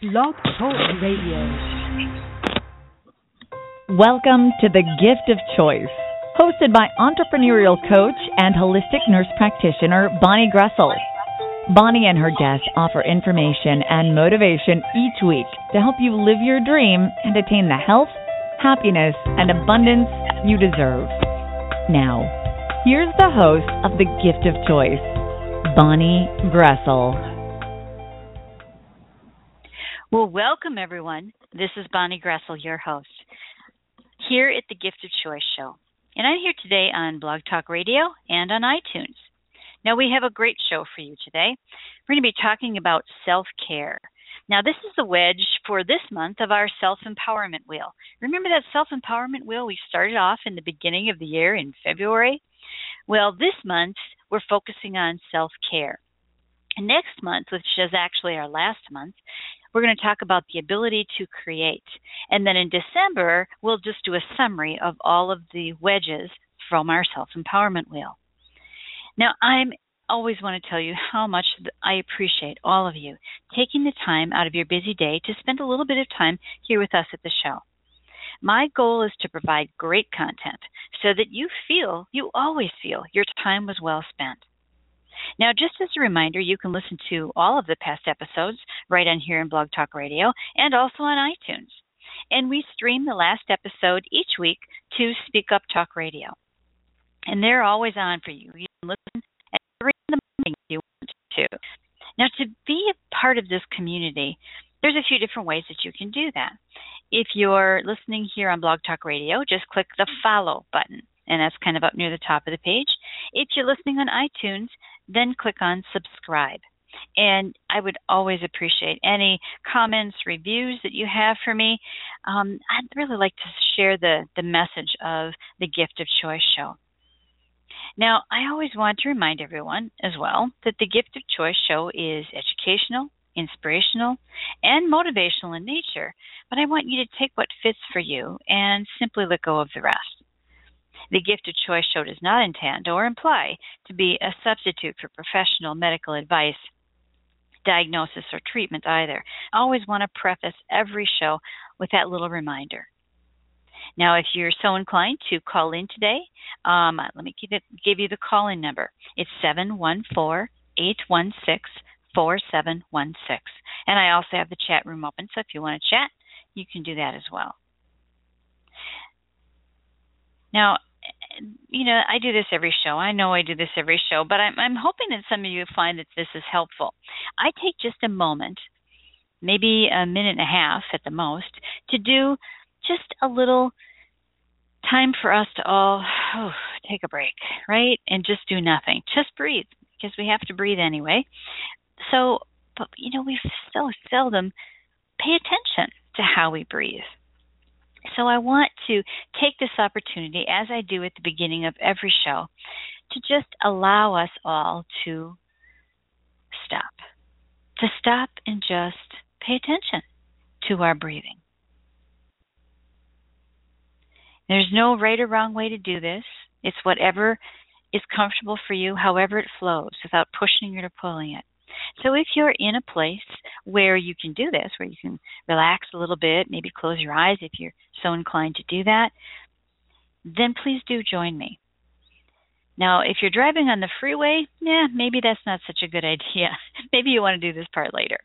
Blog Talk Radio. Welcome to The Gift of Choice, hosted by entrepreneurial coach and holistic nurse practitioner Bonnie Groessl. Bonnie and her guests offer information and motivation each week to help you live your dream and attain the health, happiness, and abundance you deserve. Now, here's the host of The Gift of Choice, Bonnie Groessl. Well, welcome everyone. This is Bonnie Groessl, your host, here at the Gift of Choice Show. And I'm here today on Blog Talk Radio and on iTunes. Now, we have a great show for you today. We're going to be talking about self care. Now, this is the wedge for this month of our self empowerment wheel. Remember that self empowerment wheel we started off in the beginning of the year in February? Well, this month we're focusing on self care. Next month, which is actually our last month, we're going to talk about the ability to create. And then in December, we'll just do a summary of all of the wedges from our self empowerment wheel. Now, I'm always want to tell you how much I appreciate all of you taking the time out of your busy day to spend a little bit of time here with us at the show. My goal is to provide great content so that you feel, you always feel, your time was well spent. Now, just as a reminder, you can listen to all of the past episodes right on here in Blog Talk Radio and also on iTunes. And we stream the last episode each week to Speak Up Talk Radio. And they're always on for you. You can listen at every morning if you want to. Now, to be a part of this community, there's a few different ways that you can do that. If you're listening here on Blog Talk Radio, just click the follow button, and that's kind of up near the top of the page. If you're listening on iTunes, then click on subscribe. And I would always appreciate any comments, reviews that you have for me. Um, I'd really like to share the, the message of the Gift of Choice show. Now, I always want to remind everyone as well that the Gift of Choice show is educational, inspirational, and motivational in nature, but I want you to take what fits for you and simply let go of the rest. The Gift of Choice show does not intend or imply to be a substitute for professional medical advice, diagnosis, or treatment either. I always want to preface every show with that little reminder. Now, if you're so inclined to call in today, um, let me give, it, give you the call in number. It's 714 816 4716. And I also have the chat room open, so if you want to chat, you can do that as well. Now, you know, I do this every show. I know I do this every show, but I'm, I'm hoping that some of you find that this is helpful. I take just a moment, maybe a minute and a half at the most, to do just a little time for us to all oh, take a break, right? And just do nothing. Just breathe, because we have to breathe anyway. So, but you know, we so seldom pay attention to how we breathe. So I want to take this opportunity, as I do at the beginning of every show, to just allow us all to stop. To stop and just pay attention to our breathing. There's no right or wrong way to do this. It's whatever is comfortable for you, however it flows, without pushing it or pulling it. So if you're in a place where you can do this, where you can relax a little bit, maybe close your eyes if you're so inclined to do that, then please do join me. Now, if you're driving on the freeway, yeah, maybe that's not such a good idea. maybe you want to do this part later.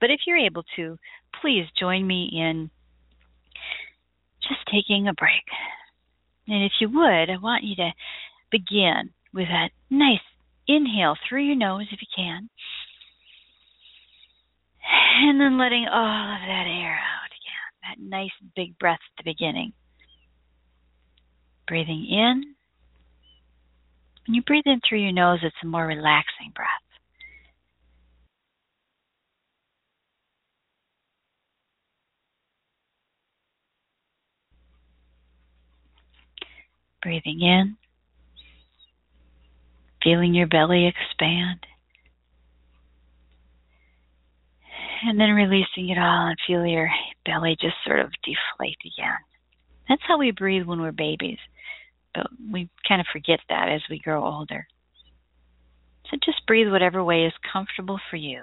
But if you're able to, please join me in just taking a break. And if you would, I want you to begin with a nice inhale through your nose if you can. And then letting all of that air out again. That nice big breath at the beginning. Breathing in. When you breathe in through your nose, it's a more relaxing breath. Breathing in, feeling your belly expand. And then releasing it all and feel your belly just sort of deflate again. That's how we breathe when we're babies, but we kind of forget that as we grow older. So just breathe whatever way is comfortable for you.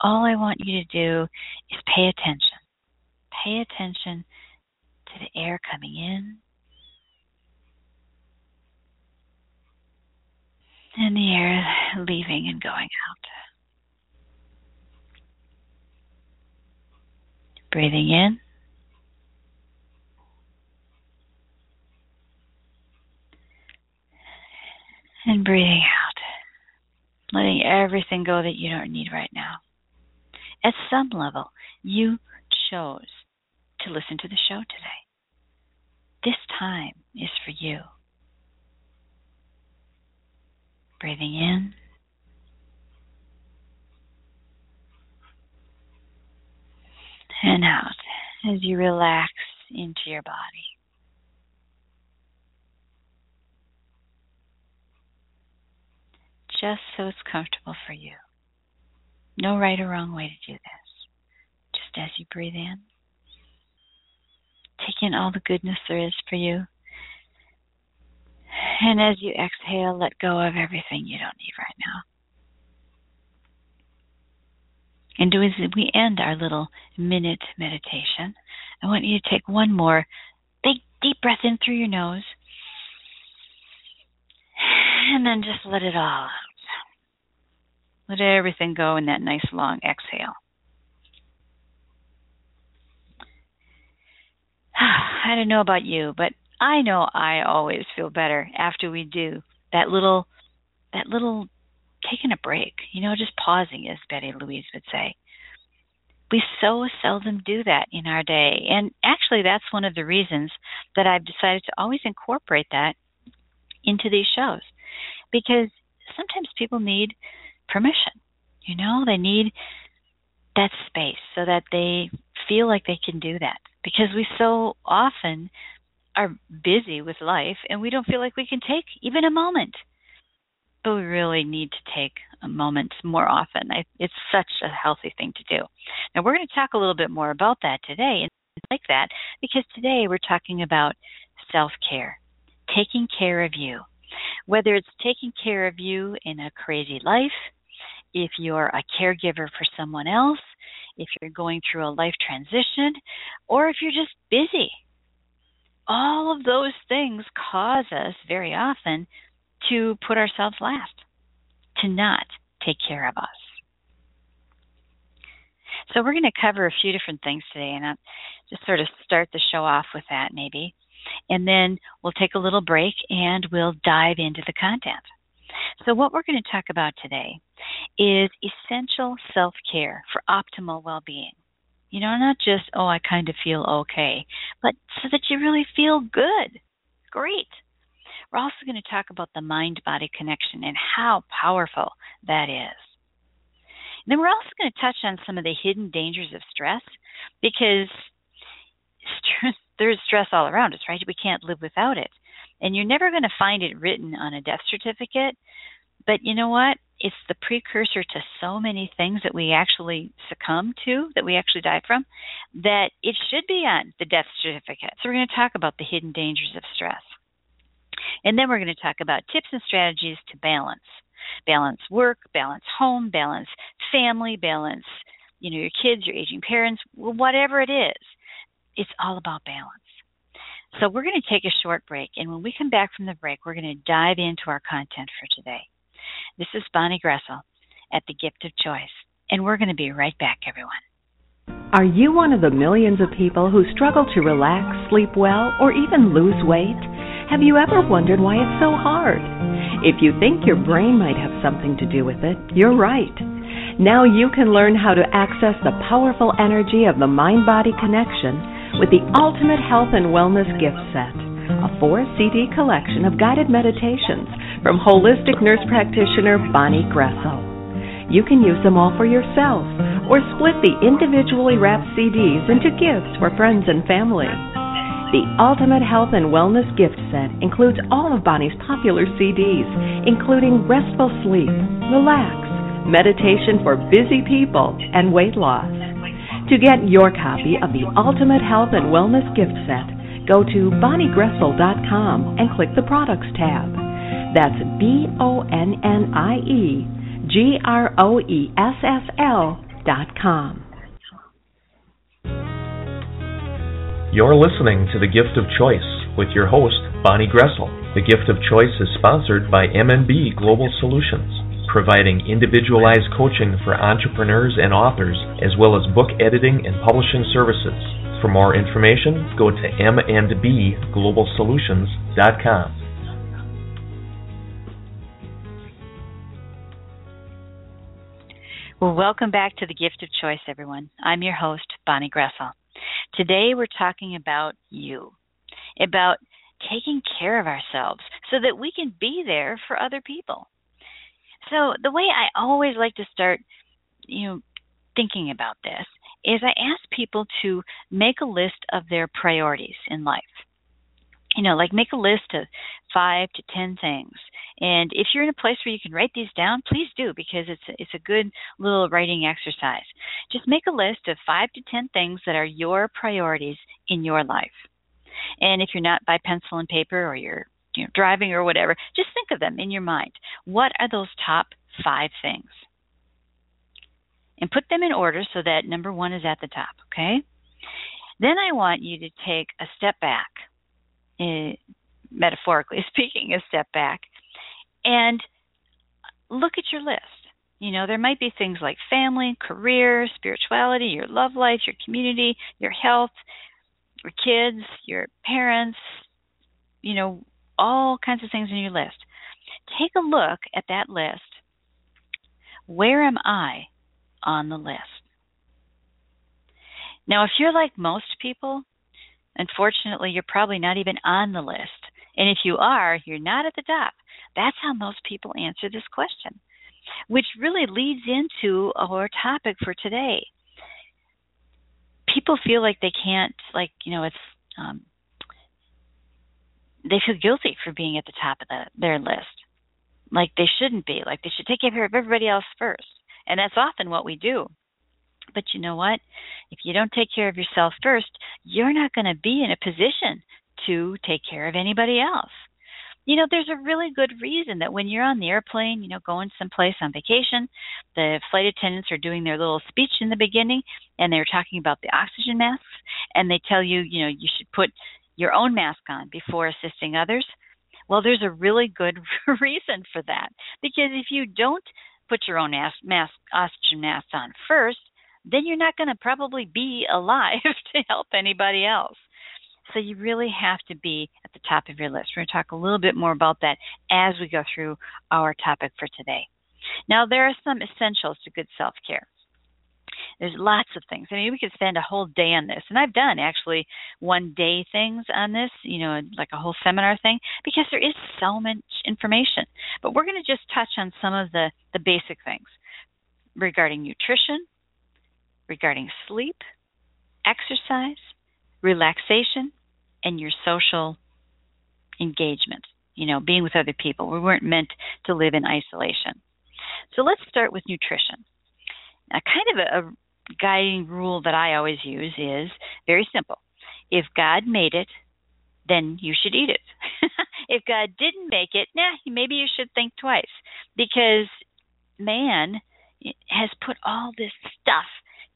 all I want you to do is pay attention. Pay attention to the air coming in and the air leaving and going out. Breathing in. And breathing out. Letting everything go that you don't need right now. At some level, you chose to listen to the show today. This time is for you. Breathing in. And out as you relax into your body. Just so it's comfortable for you. No right or wrong way to do this. Just as you breathe in, take in all the goodness there is for you and as you exhale, let go of everything you don't need right now. And as we end our little minute meditation, I want you to take one more big deep breath in through your nose. And then just let it all out. Let everything go in that nice long exhale. I don't know about you, but I know I always feel better after we do that little that little taking a break, you know, just pausing as Betty Louise would say. We so seldom do that in our day. And actually that's one of the reasons that I've decided to always incorporate that into these shows. Because sometimes people need permission. You know, they need that space so that they feel like they can do that. Because we so often are busy with life and we don't feel like we can take even a moment. We really need to take a moment more often. I, it's such a healthy thing to do. Now, we're going to talk a little bit more about that today and like that because today we're talking about self care, taking care of you. Whether it's taking care of you in a crazy life, if you're a caregiver for someone else, if you're going through a life transition, or if you're just busy all of those things cause us very often to put ourselves last, to not take care of us. So we're going to cover a few different things today, and I'll just sort of start the show off with that maybe. And then we'll take a little break and we'll dive into the content. So, what we're going to talk about today is essential self care for optimal well being. You know, not just, oh, I kind of feel okay, but so that you really feel good. Great. We're also going to talk about the mind body connection and how powerful that is. And then we're also going to touch on some of the hidden dangers of stress because there's stress all around us, right? We can't live without it. And you're never going to find it written on a death certificate. But you know what? it's the precursor to so many things that we actually succumb to, that we actually die from, that it should be on the death certificate. So we're going to talk about the hidden dangers of stress. And then we're going to talk about tips and strategies to balance. Balance work, balance home, balance family, balance, you know, your kids, your aging parents, whatever it is. It's all about balance. So we're going to take a short break, and when we come back from the break, we're going to dive into our content for today. This is Bonnie Groessl at The Gift of Choice, and we're going to be right back, everyone. Are you one of the millions of people who struggle to relax, sleep well, or even lose weight? Have you ever wondered why it's so hard? If you think your brain might have something to do with it, you're right. Now you can learn how to access the powerful energy of the mind body connection with the Ultimate Health and Wellness Gift Set, a four CD collection of guided meditations from holistic nurse practitioner Bonnie Groessl. You can use them all for yourself or split the individually wrapped CDs into gifts for friends and family. The Ultimate Health and Wellness Gift Set includes all of Bonnie's popular CDs, including Restful Sleep, Relax, Meditation for Busy People, and Weight Loss. To get your copy of the Ultimate Health and Wellness Gift Set, go to bonniegroessl.com and click the Products tab. That's B O N N I E G R O E S S L giftofchoice.com. You're listening to The Gift of Choice with your host, Bonnie Groessl. The Gift of Choice is sponsored by MNB Global Solutions, providing individualized coaching for entrepreneurs and authors, as well as book editing and publishing services. For more information, go to mnbglobalsolutions.com. Well, welcome back to the Gift of Choice, everyone. I'm your host, Bonnie Groessl. Today we're talking about you, about taking care of ourselves so that we can be there for other people. So, the way I always like to start, you know, thinking about this is I ask people to make a list of their priorities in life you know, like make a list of five to ten things. And if you're in a place where you can write these down, please do because it's a, it's a good little writing exercise. Just make a list of five to ten things that are your priorities in your life. And if you're not by pencil and paper or you're you know, driving or whatever, just think of them in your mind. What are those top five things? And put them in order so that number one is at the top, okay? Then I want you to take a step back uh, metaphorically speaking, a step back and look at your list. You know, there might be things like family, career, spirituality, your love life, your community, your health, your kids, your parents, you know, all kinds of things in your list. Take a look at that list. Where am I on the list? Now, if you're like most people, Unfortunately, you're probably not even on the list. And if you are, you're not at the top. That's how most people answer this question, which really leads into our topic for today. People feel like they can't, like, you know, it's, um, they feel guilty for being at the top of the, their list. Like they shouldn't be. Like they should take care of everybody else first. And that's often what we do. But you know what? If you don't take care of yourself first, you're not going to be in a position to take care of anybody else. You know, there's a really good reason that when you're on the airplane, you know, going someplace on vacation, the flight attendants are doing their little speech in the beginning and they're talking about the oxygen masks and they tell you, you know, you should put your own mask on before assisting others. Well, there's a really good reason for that because if you don't put your own mask, mask oxygen mask on first, then you're not going to probably be alive to help anybody else. So you really have to be at the top of your list. We're going to talk a little bit more about that as we go through our topic for today. Now, there are some essentials to good self care. There's lots of things. I mean, we could spend a whole day on this, and I've done actually one day things on this, you know, like a whole seminar thing, because there is so much information. But we're going to just touch on some of the the basic things regarding nutrition, regarding sleep, exercise, relaxation, and your social engagement. You know, being with other people. We weren't meant to live in isolation. So let's start with nutrition. A kind of a, a guiding rule that I always use is very simple. If God made it, then you should eat it. if God didn't make it, nah, maybe you should think twice because man has put all this stuff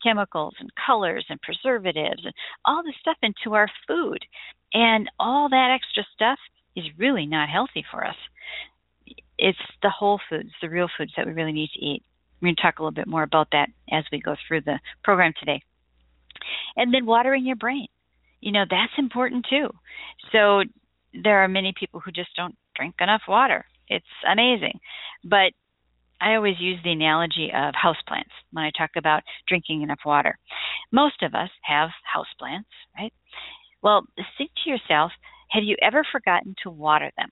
chemicals and colors and preservatives and all this stuff into our food. And all that extra stuff is really not healthy for us. It's the whole foods, the real foods that we really need to eat. We're going to talk a little bit more about that as we go through the program today. And then watering your brain. You know, that's important too. So there are many people who just don't drink enough water. It's amazing. But I always use the analogy of houseplants when I talk about drinking enough water. Most of us have houseplants, right? Well, think to yourself, have you ever forgotten to water them?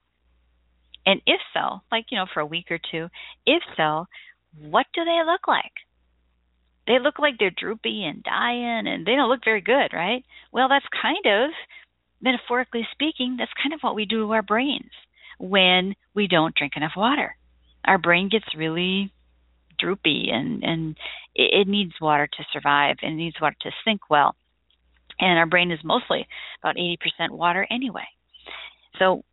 And if so, like, you know, for a week or two, if so, what do they look like? They look like they're droopy and dying and they don't look very good, right? Well, that's kind of, metaphorically speaking, that's kind of what we do to our brains when we don't drink enough water our brain gets really droopy and and it, it needs water to survive and it needs water to think well and our brain is mostly about 80% water anyway so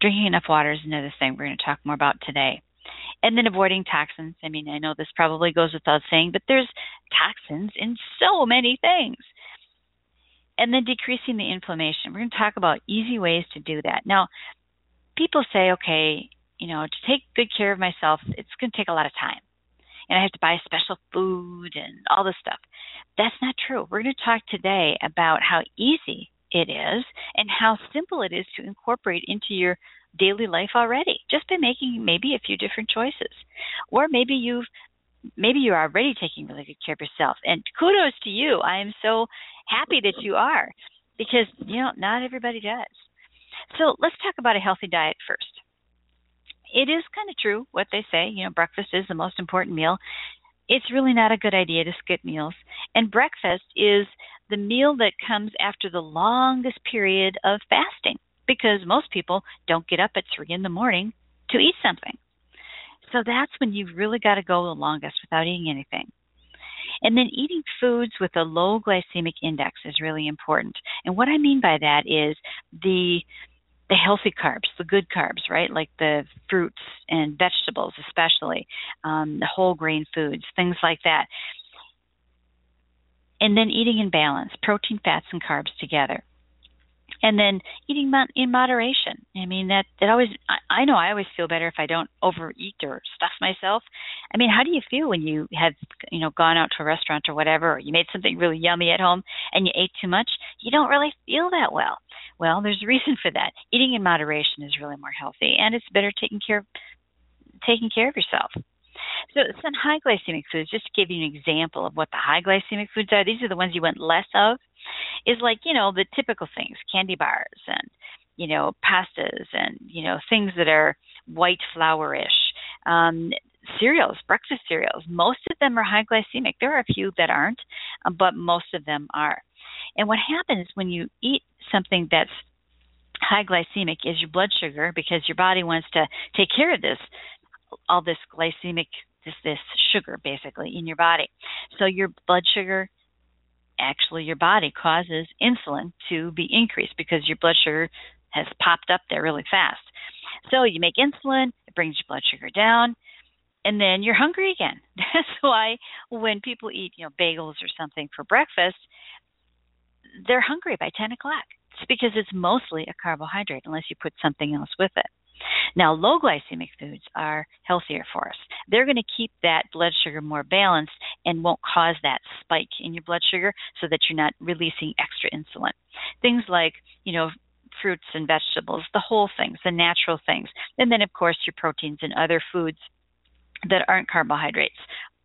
drinking enough water is another thing we're going to talk more about today And then avoiding toxins. I mean, I know this probably goes without saying, but there's toxins in so many things. And then decreasing the inflammation. We're going to talk about easy ways to do that. Now, people say, okay, you know, to take good care of myself, it's going to take a lot of time. And I have to buy special food and all this stuff. That's not true. We're going to talk today about how easy it is and how simple it is to incorporate into your daily life already just by making maybe a few different choices or maybe you've maybe you're already taking really good care of yourself and kudos to you i am so happy that you are because you know not everybody does so let's talk about a healthy diet first it is kind of true what they say. You know, breakfast is the most important meal. It's really not a good idea to skip meals. And breakfast is the meal that comes after the longest period of fasting because most people don't get up at three in the morning to eat something. So that's when you've really got to go the longest without eating anything. And then eating foods with a low glycemic index is really important. And what I mean by that is the the healthy carbs, the good carbs, right? Like the fruits and vegetables, especially um, the whole grain foods, things like that. And then eating in balance, protein, fats, and carbs together. And then eating in moderation. I mean that that always. I, I know I always feel better if I don't overeat or stuff myself. I mean, how do you feel when you have you know gone out to a restaurant or whatever, or you made something really yummy at home and you ate too much? You don't really feel that well. Well, there's a reason for that. Eating in moderation is really more healthy, and it's better taking care of taking care of yourself. So some high glycemic foods, just to give you an example of what the high glycemic foods are, these are the ones you want less of, is like, you know, the typical things, candy bars and, you know, pastas and, you know, things that are white flourish. Um, cereals, breakfast cereals, most of them are high glycemic. There are a few that aren't, but most of them are. And what happens when you eat something that's high glycemic is your blood sugar because your body wants to take care of this all this glycemic this this sugar basically in your body. So your blood sugar actually your body causes insulin to be increased because your blood sugar has popped up there really fast. So you make insulin, it brings your blood sugar down, and then you're hungry again. That's why when people eat, you know, bagels or something for breakfast, they're hungry by 10 o'clock. It's because it's mostly a carbohydrate unless you put something else with it. Now, low glycemic foods are healthier for us. They're going to keep that blood sugar more balanced and won't cause that spike in your blood sugar so that you're not releasing extra insulin. Things like, you know, fruits and vegetables, the whole things, the natural things. And then, of course, your proteins and other foods that aren't carbohydrates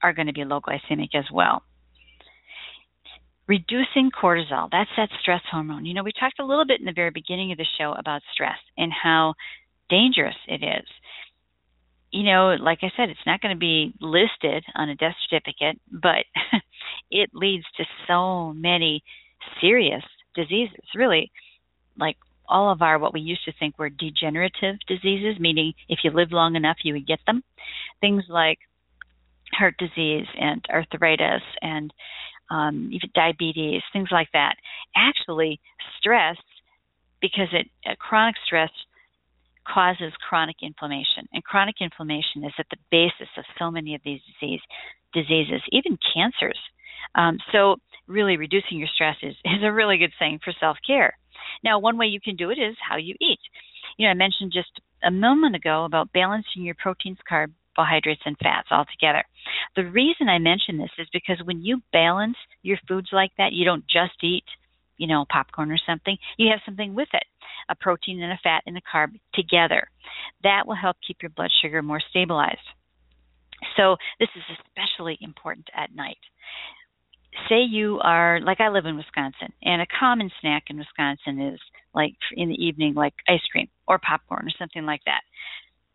are going to be low glycemic as well reducing cortisol. That's that stress hormone. You know, we talked a little bit in the very beginning of the show about stress and how dangerous it is. You know, like I said, it's not going to be listed on a death certificate, but it leads to so many serious diseases, really, like all of our what we used to think were degenerative diseases, meaning if you live long enough, you would get them. Things like heart disease and arthritis and um, even diabetes, things like that. Actually, stress, because it uh, chronic stress causes chronic inflammation, and chronic inflammation is at the basis of so many of these disease, diseases, even cancers. Um, so, really, reducing your stress is, is a really good thing for self care. Now, one way you can do it is how you eat. You know, I mentioned just a moment ago about balancing your proteins, carbohydrates and fats altogether. The reason I mention this is because when you balance your foods like that, you don't just eat, you know, popcorn or something. You have something with it, a protein and a fat and a carb together. That will help keep your blood sugar more stabilized. So this is especially important at night. Say you are like I live in Wisconsin, and a common snack in Wisconsin is like in the evening, like ice cream or popcorn or something like that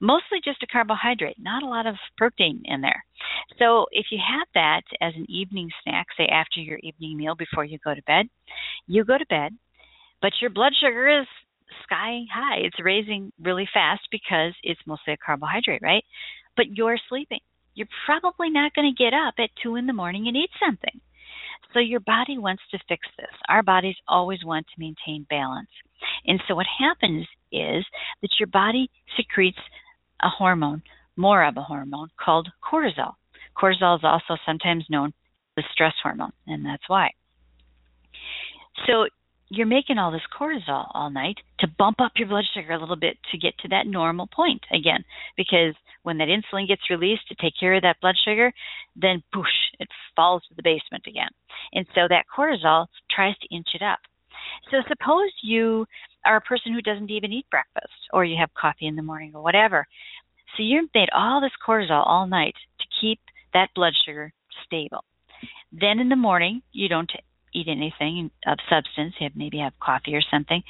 mostly just a carbohydrate, not a lot of protein in there. So if you have that as an evening snack, say after your evening meal before you go to bed, you go to bed, but your blood sugar is sky high. It's raising really fast because it's mostly a carbohydrate, right? But you're sleeping. You're probably not going to get up at 2 in the morning and eat something. So your body wants to fix this. Our bodies always want to maintain balance. And so what happens is that your body secretes a hormone more of a hormone called cortisol. Cortisol is also sometimes known as the stress hormone, and that's why. So you're making all this cortisol all night to bump up your blood sugar a little bit to get to that normal point again. Because when that insulin gets released to take care of that blood sugar, then poosh, it falls to the basement again. And so that cortisol tries to inch it up. So suppose you are a person who doesn't even eat breakfast or you have coffee in the morning or whatever. So you've made all this cortisol all night to keep that blood sugar stable. Then in the morning, you don't eat anything of substance, you have maybe have coffee or something,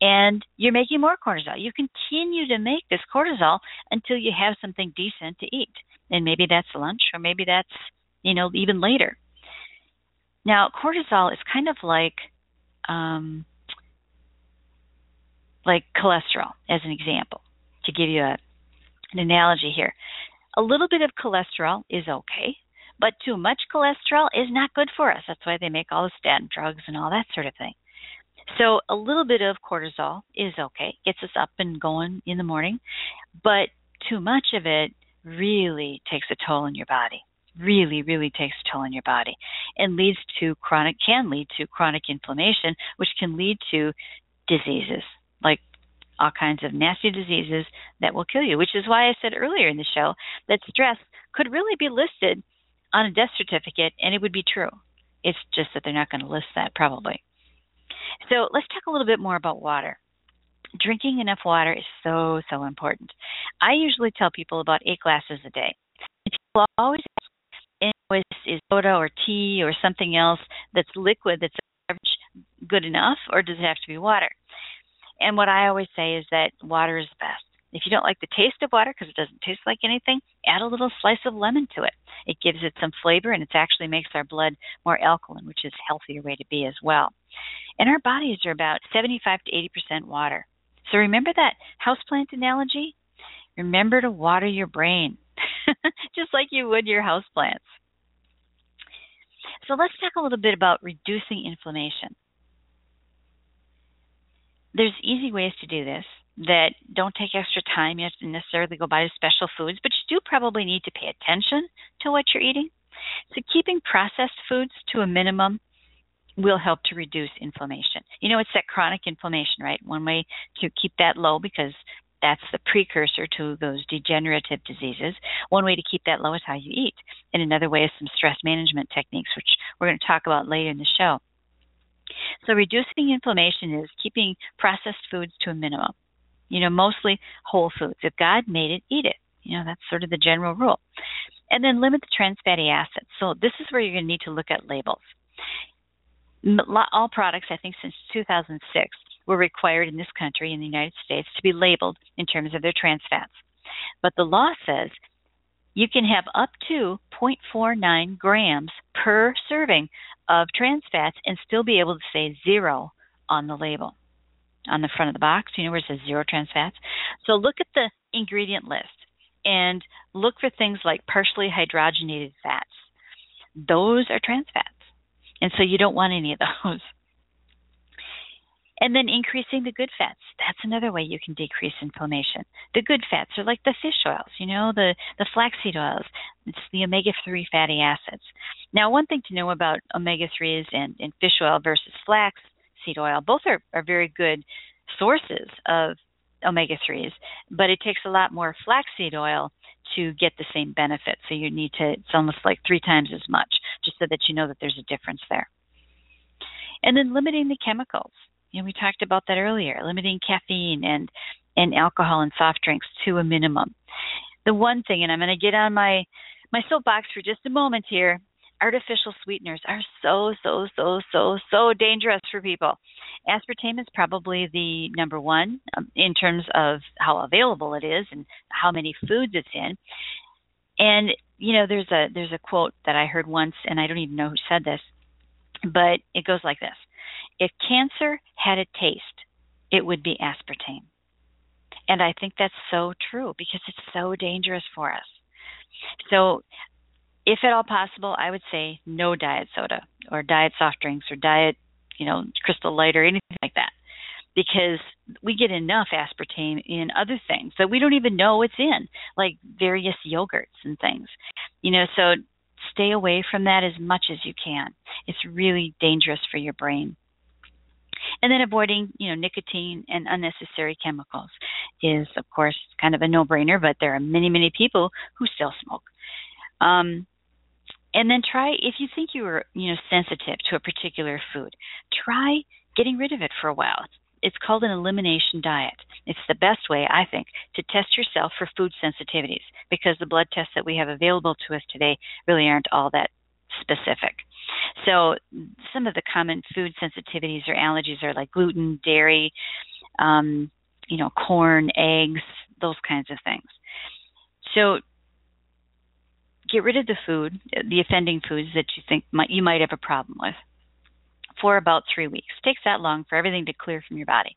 and you're making more cortisol. You continue to make this cortisol until you have something decent to eat. And maybe that's lunch or maybe that's, you know, even later. Now, cortisol is kind of like um, like cholesterol as an example to give you a, an analogy here. A little bit of cholesterol is okay but too much cholesterol is not good for us. That's why they make all the statin drugs and all that sort of thing. So a little bit of cortisol is okay, gets us up and going in the morning, but too much of it really takes a toll on your body. Really, really takes a toll on your body and leads to chronic, can lead to chronic inflammation, which can lead to diseases like all kinds of nasty diseases that will kill you, which is why I said earlier in the show that stress could really be listed on a death certificate, and it would be true. It's just that they're not going to list that probably. So let's talk a little bit more about water. Drinking enough water is so, so important. I usually tell people about eight glasses a day. People always ask, is soda or tea or something else that's liquid that's good enough, or does it have to be water? And what I always say is that water is best. If you don't like the taste of water because it doesn't taste like anything, add a little slice of lemon to it. It gives it some flavor and it actually makes our blood more alkaline, which is a healthier way to be as well. And our bodies are about 75 to 80% water. So remember that houseplant analogy? Remember to water your brain, just like you would your houseplants. So let's talk a little bit about reducing inflammation. There's easy ways to do this that don't take extra time. You have to necessarily go buy special foods, but you do probably need to pay attention to what you're eating. So keeping processed foods to a minimum will help to reduce inflammation. You know, it's that chronic inflammation, right? One way to keep that low because that's the precursor to those degenerative diseases. One way to keep that low is how you eat. And another way is some stress management techniques, which we're going to talk about later in the show. So reducing inflammation is keeping processed foods to a minimum you know, mostly whole foods. If God made it, eat it. You know, that's sort of the general rule. And then limit the trans fatty acids. So this is where you're going to need to look at labels. All products, I think since 2006, were required in this country, in the United States, to be labeled in terms of their trans fats. But the law says you can have up to 0.49 grams per serving of trans fats and still be able to say zero on the label on the front of the box, you know, where it says zero trans fats. So look at the ingredient list and look for things like partially hydrogenated fats. Those are trans fats. And so you don't want any of those. And then increasing the good fats. That's another way you can decrease inflammation. The good fats are like the fish oils, you know, the, the flaxseed oils. It's the omega 3 fatty acids. Now, one thing to know about omega 3s and, and fish oil versus flaxseed oil. Both are, are very good sources of omega 3s, but it takes a lot more flaxseed oil to get the same benefit. So you need to, it's almost like three times as much, just so that you know that there's a difference there. And then limiting the chemicals. You know, we talked about that earlier, limiting caffeine and, and alcohol and soft drinks to a minimum. The one thing, and I'm going to get on my, my soapbox for just a moment here, artificial sweeteners are so, so, so, so, so dangerous for people. Aspartame is probably the number one um, in terms of how available it is and how many foods it's in. And you know, there's a there's a quote that I heard once, and I don't even know who said this, but it goes like this: If cancer had a taste, it would be aspartame. And I think that's so true because it's so dangerous for us. So if at all possible, I would say no diet soda or diet soft drinks or diet, you know, crystal light or anything like that. because we get enough aspartame in other things that we don't even know it's in, like various yogurts and things. You know, so stay away from that as much as you can. It's really dangerous for your brain. And then avoiding, you know, nicotine and unnecessary chemicals is, of course, kind of a no-brainer. But there are many, many people who still smoke. Um, and then try if you think you are, you know, sensitive to a particular food, try getting rid of it for a while. It's called an elimination diet. It's the best way, I think, to test yourself for food sensitivities because the blood tests that we have available to us today really aren't all that specific. So, some of the common food sensitivities or allergies are like gluten, dairy, um, you know, corn, eggs, those kinds of things. So, get rid of the food, the offending foods that you think might, you might have a problem with for about three weeks. It takes that long for everything to clear from your body.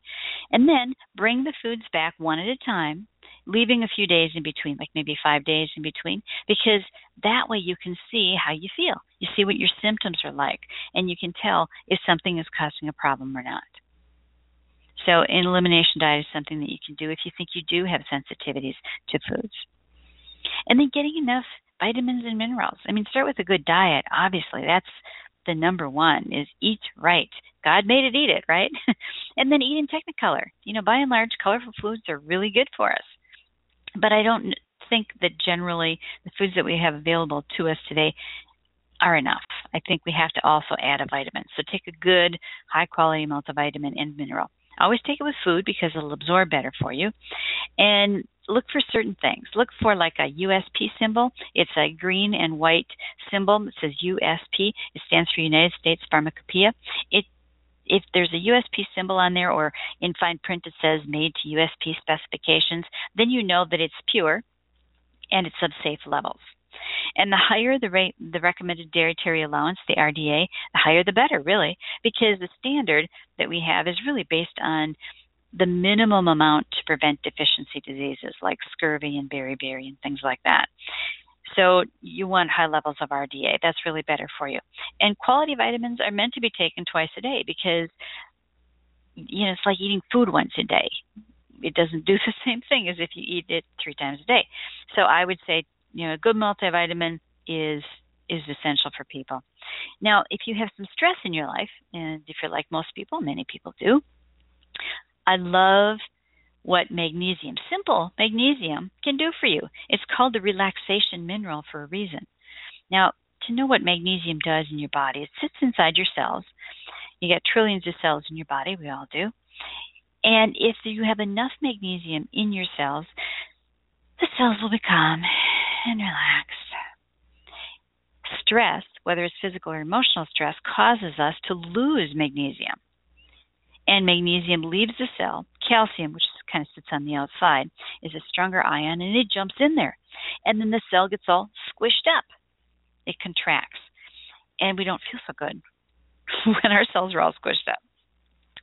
And then bring the foods back one at a time, leaving a few days in between, like maybe five days in between, because that way you can see how you feel. You see what your symptoms are like, and you can tell if something is causing a problem or not. So, an elimination diet is something that you can do if you think you do have sensitivities to foods. And then getting enough vitamins and minerals. I mean, start with a good diet. Obviously, that's the number one is eat right. God made it, eat it, right? and then eat in Technicolor. You know, by and large, colorful foods are really good for us. But I don't think that generally the foods that we have available to us today are enough. I think we have to also add a vitamin. So take a good, high quality multivitamin and mineral. Always take it with food because it'll absorb better for you. And look for certain things. Look for like a USP symbol. It's a green and white symbol. It says USP. It stands for United States Pharmacopoeia. It if there's a USP symbol on there or in fine print it says made to USP specifications, then you know that it's pure and it's of safe levels. And the higher the rate, the recommended dietary allowance, the RDA, the higher the better, really, because the standard that we have is really based on the minimum amount to prevent deficiency diseases like scurvy and beriberi and things like that. So you want high levels of RDA. That's really better for you. And quality vitamins are meant to be taken twice a day because you know it's like eating food once a day. It doesn't do the same thing as if you eat it three times a day. So I would say you know a good multivitamin is is essential for people. Now, if you have some stress in your life, and if you're like most people, many people do, I love what magnesium, simple magnesium, can do for you. It's called the relaxation mineral for a reason. Now, to know what magnesium does in your body, it sits inside your cells. You got trillions of cells in your body, we all do. And if you have enough magnesium in your cells, the cells will be calm and relaxed. Stress, whether it's physical or emotional stress, causes us to lose magnesium and magnesium leaves the cell, calcium, which kind of sits on the outside, is a stronger ion and it jumps in there. And then the cell gets all squished up. It contracts. And we don't feel so good when our cells are all squished up.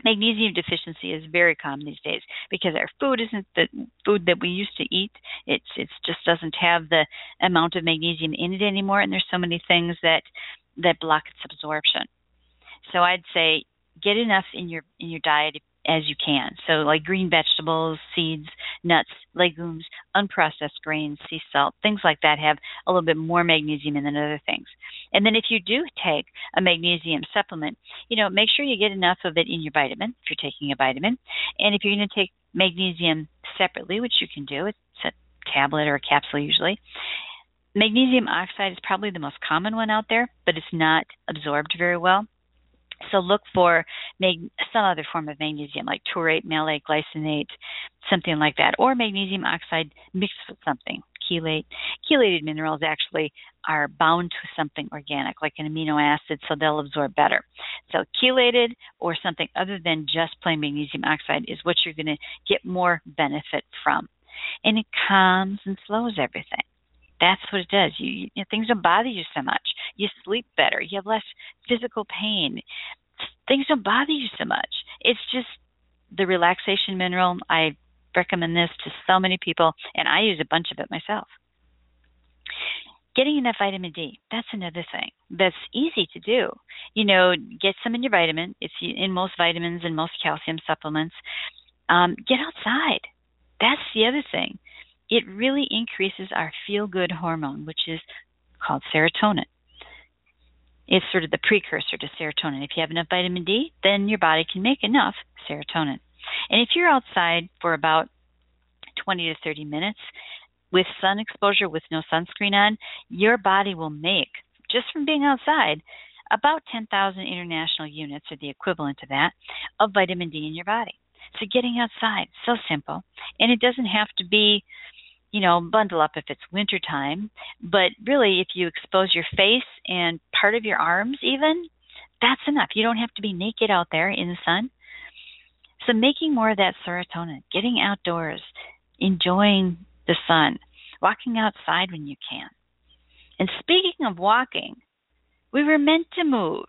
Magnesium deficiency is very common these days because our food isn't the food that we used to eat. It's it just doesn't have the amount of magnesium in it anymore, and there's so many things that that block its absorption. So I'd say get enough in your in your diet as you can. So like green vegetables, seeds, nuts, legumes, unprocessed grains, sea salt, things like that have a little bit more magnesium than other things. And then if you do take a magnesium supplement, you know, make sure you get enough of it in your vitamin if you're taking a vitamin. And if you're going to take magnesium separately, which you can do, it's a tablet or a capsule usually. Magnesium oxide is probably the most common one out there, but it's not absorbed very well. So look for mag- some other form of magnesium, like taurate, malate, glycinate, something like that, or magnesium oxide mixed with something. Chelate. Chelated minerals actually are bound to something organic, like an amino acid, so they'll absorb better. So chelated or something other than just plain magnesium oxide is what you're going to get more benefit from. And it calms and slows everything that's what it does. You, you know, things don't bother you so much. You sleep better. You have less physical pain. Things don't bother you so much. It's just the relaxation mineral. I recommend this to so many people, and I use a bunch of it myself. Getting enough vitamin D, that's another thing that's easy to do. You know, get some in your vitamin. It's in most vitamins and most calcium supplements. Um, get outside. That's the other thing. It really increases our feel good hormone, which is called serotonin. It's sort of the precursor to serotonin. If you have enough vitamin D, then your body can make enough serotonin. And if you're outside for about 20 to 30 minutes, with sun exposure with no sunscreen on, your body will make, just from being outside, about 10,000 international units, or the equivalent of that, of vitamin D in your body. So getting outside, so simple. And it doesn't have to be, you know, bundle up if it's winter time, but really if you expose your face and part of your arms even, that's enough. You don't have to be naked out there in the sun. So making more of that serotonin, getting outdoors, enjoying the sun, walking outside when you can. And speaking of walking, we were meant to move.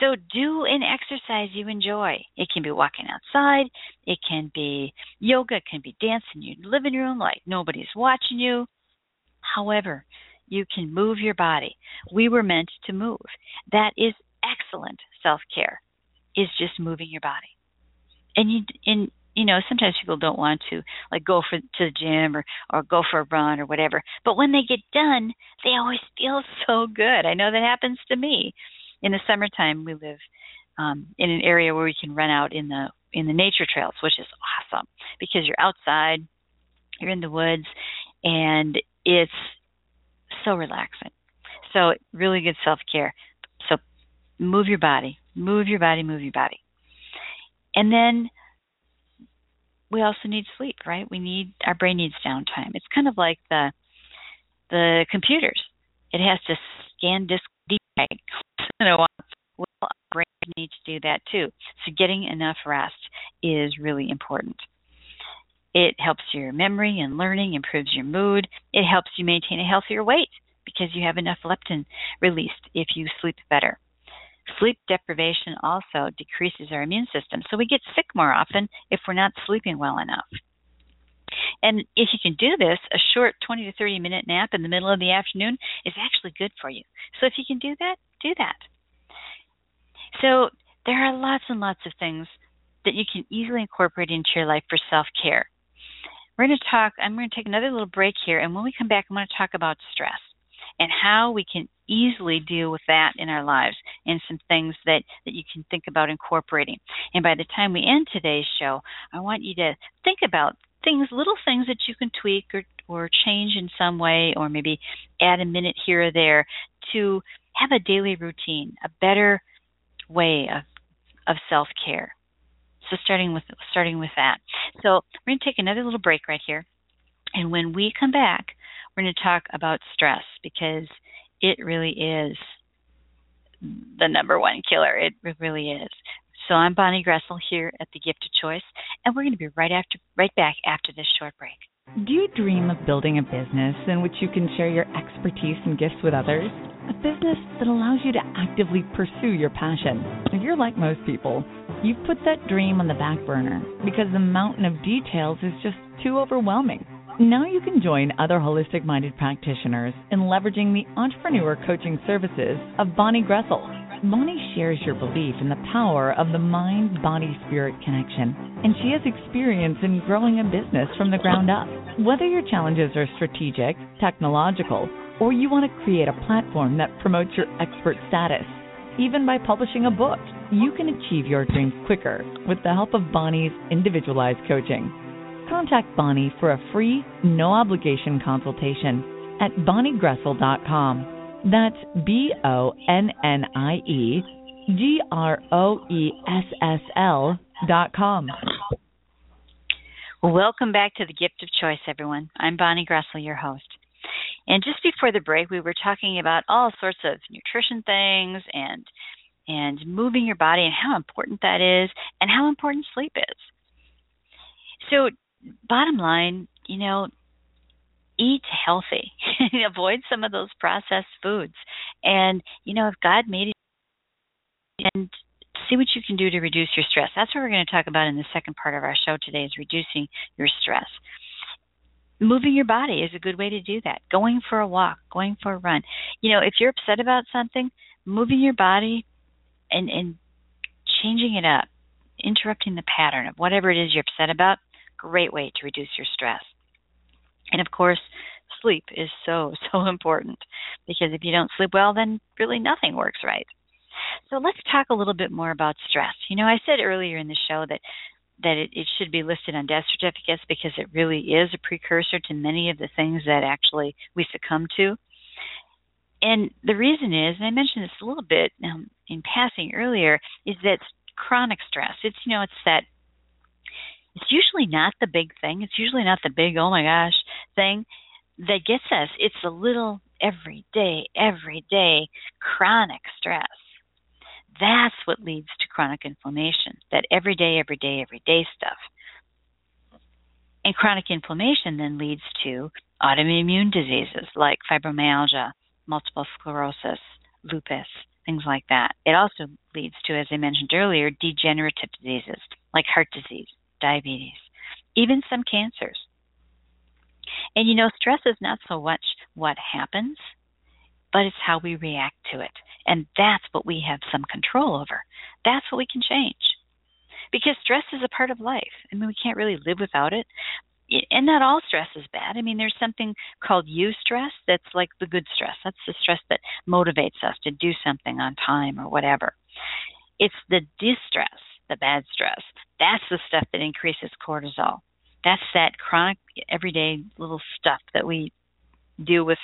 So do an exercise you enjoy. It can be walking outside, it can be yoga, it can be dancing in your living room like nobody's watching you. However, you can move your body. We were meant to move. That is excellent self-care. Is just moving your body. And you and you know sometimes people don't want to like go for to the gym or or go for a run or whatever but when they get done they always feel so good i know that happens to me in the summertime we live um in an area where we can run out in the in the nature trails which is awesome because you're outside you're in the woods and it's so relaxing so really good self care so move your body move your body move your body and then we also need sleep, right? We need our brain needs downtime. It's kind of like the the computers. It has to scan disk in a while. Well, our brain needs to do that too. So getting enough rest is really important. It helps your memory and learning, improves your mood. It helps you maintain a healthier weight because you have enough leptin released if you sleep better. Sleep deprivation also decreases our immune system, so we get sick more often if we're not sleeping well enough. And if you can do this, a short 20 to 30 minute nap in the middle of the afternoon is actually good for you. So if you can do that, do that. So there are lots and lots of things that you can easily incorporate into your life for self care. We're going to talk, I'm going to take another little break here, and when we come back, I'm going to talk about stress and how we can easily deal with that in our lives and some things that, that you can think about incorporating. And by the time we end today's show, I want you to think about things, little things that you can tweak or, or change in some way, or maybe add a minute here or there to have a daily routine, a better way of, of self care. So starting with starting with that. So we're going to take another little break right here, and when we come back, we're going to talk about stress because it really is the number one killer. It really is. So I'm Bonnie Groessl here at the Gift of Choice, and we're going to be right after, right back after this short break. Do you dream of building a business in which you can share your expertise and gifts with others? A business that allows you to actively pursue your passion. If you're like most people, you've put that dream on the back burner because the mountain of details is just too overwhelming. Now you can join other holistic minded practitioners in leveraging the entrepreneur coaching services of Bonnie Groessl. Bonnie shares your belief in the power of the mind body spirit connection, and she has experience in growing a business from the ground up. Whether your challenges are strategic, technological, or you want to create a platform that promotes your expert status, even by publishing a book, you can achieve your dreams quicker with the help of Bonnie's individualized coaching. Contact Bonnie for a free, no obligation consultation at bonniegroessl.com. That's B O N N I E G R O E S S L dot com. Welcome back to the Gift of Choice, everyone. I'm Bonnie Groessl, your host. And just before the break, we were talking about all sorts of nutrition things and and moving your body and how important that is and how important sleep is. So bottom line, you know, eat healthy. Avoid some of those processed foods. And, you know, if God made it and see what you can do to reduce your stress. That's what we're going to talk about in the second part of our show today is reducing your stress. moving your body is a good way to do that. Going for a walk, going for a run. You know, if you're upset about something, moving your body and and changing it up, interrupting the pattern of whatever it is you're upset about, great way to reduce your stress. And of course, sleep is so so important because if you don't sleep well, then really nothing works right. So let's talk a little bit more about stress. You know, I said earlier in the show that that it, it should be listed on death certificates because it really is a precursor to many of the things that actually we succumb to. And the reason is, and I mentioned this a little bit um, in passing earlier, is that chronic stress. It's you know, it's that it's usually not the big thing. It's usually not the big oh my gosh thing that gets us. It's the little every day, every day chronic stress that's what leads to chronic inflammation, that everyday, everyday, everyday stuff. And chronic inflammation then leads to autoimmune diseases like fibromyalgia, multiple sclerosis, lupus, things like that. It also leads to, as I mentioned earlier, degenerative diseases like heart disease, diabetes, even some cancers. And you know, stress is not so much what happens, but it's how we react to it. And that's what we have some control over. That's what we can change. Because stress is a part of life. I mean, we can't really live without it. And not all stress is bad. I mean, there's something called eustress that's like the good stress. That's the stress that motivates us to do something on time or whatever. It's the distress, the bad stress. That's the stuff that increases cortisol. That's that chronic, everyday little stuff that we deal with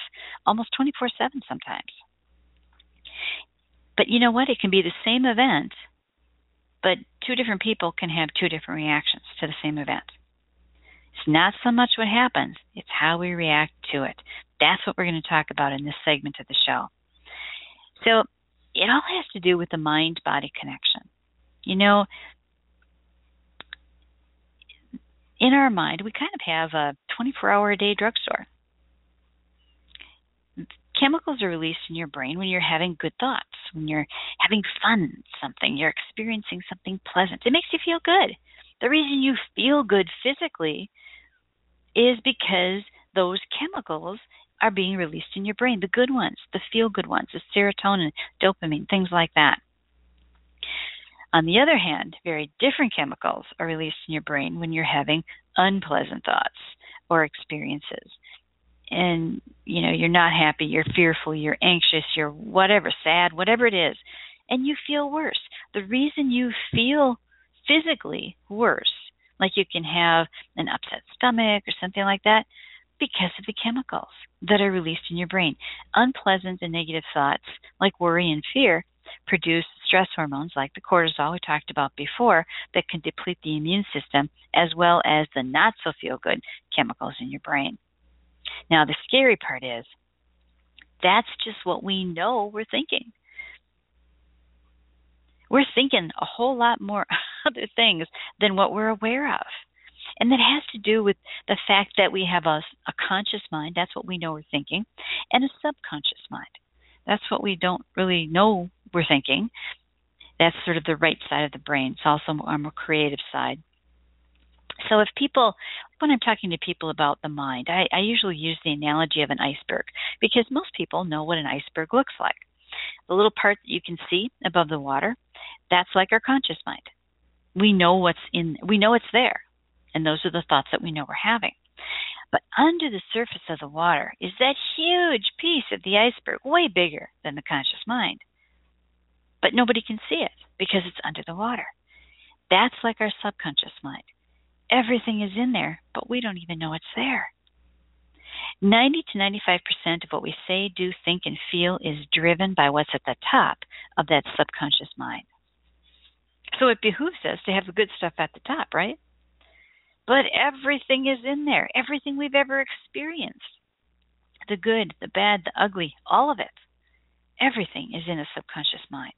almost 24 7 sometimes. But you know what? It can be the same event, but two different people can have two different reactions to the same event. It's not so much what happens, it's how we react to it. That's what we're going to talk about in this segment of the show. So, it all has to do with the mind body connection. You know, in our mind, we kind of have a 24 hour a day drugstore chemicals are released in your brain when you're having good thoughts, when you're having fun something, you're experiencing something pleasant. It makes you feel good. The reason you feel good physically is because those chemicals are being released in your brain, the good ones, the feel good ones, the serotonin, dopamine, things like that. On the other hand, very different chemicals are released in your brain when you're having unpleasant thoughts or experiences. And you know you're not happy you're fearful you're anxious you're whatever sad whatever it is and you feel worse. The reason you feel physically worse like you can have an upset stomach or something like that because of the chemicals that are released in your brain. Unpleasant and negative thoughts like worry and fear produce stress hormones like the cortisol we talked about before that can deplete the immune system as well as the not so feel good chemicals in your brain now, the scary part is that's just what we know we're thinking. We're thinking a whole lot more other things than what we're aware of. And that has to do with the fact that we have a, a conscious mind, that's what we know we're thinking, and a subconscious mind. That's what we don't really know we're thinking. That's sort of the right side of the brain. It's also our more creative side. So if people, when I'm talking to people about the mind, I, I usually use the analogy of an iceberg because most people know what an iceberg looks like. The little part that you can see above the water, that's like our conscious mind. We know what's in, we know it's there, and those are the thoughts that we know we're having. But under the surface of the water is that huge piece of the iceberg, way bigger than the conscious mind. But nobody can see it because it's under the water. That's like our subconscious mind. Everything is in there, but we don't even know it's there. 90 to 95% of what we say, do, think, and feel is driven by what's at the top of that subconscious mind. So it behooves us to have the good stuff at the top, right? But everything is in there, everything we've ever experienced the good, the bad, the ugly, all of it. Everything is in a subconscious mind.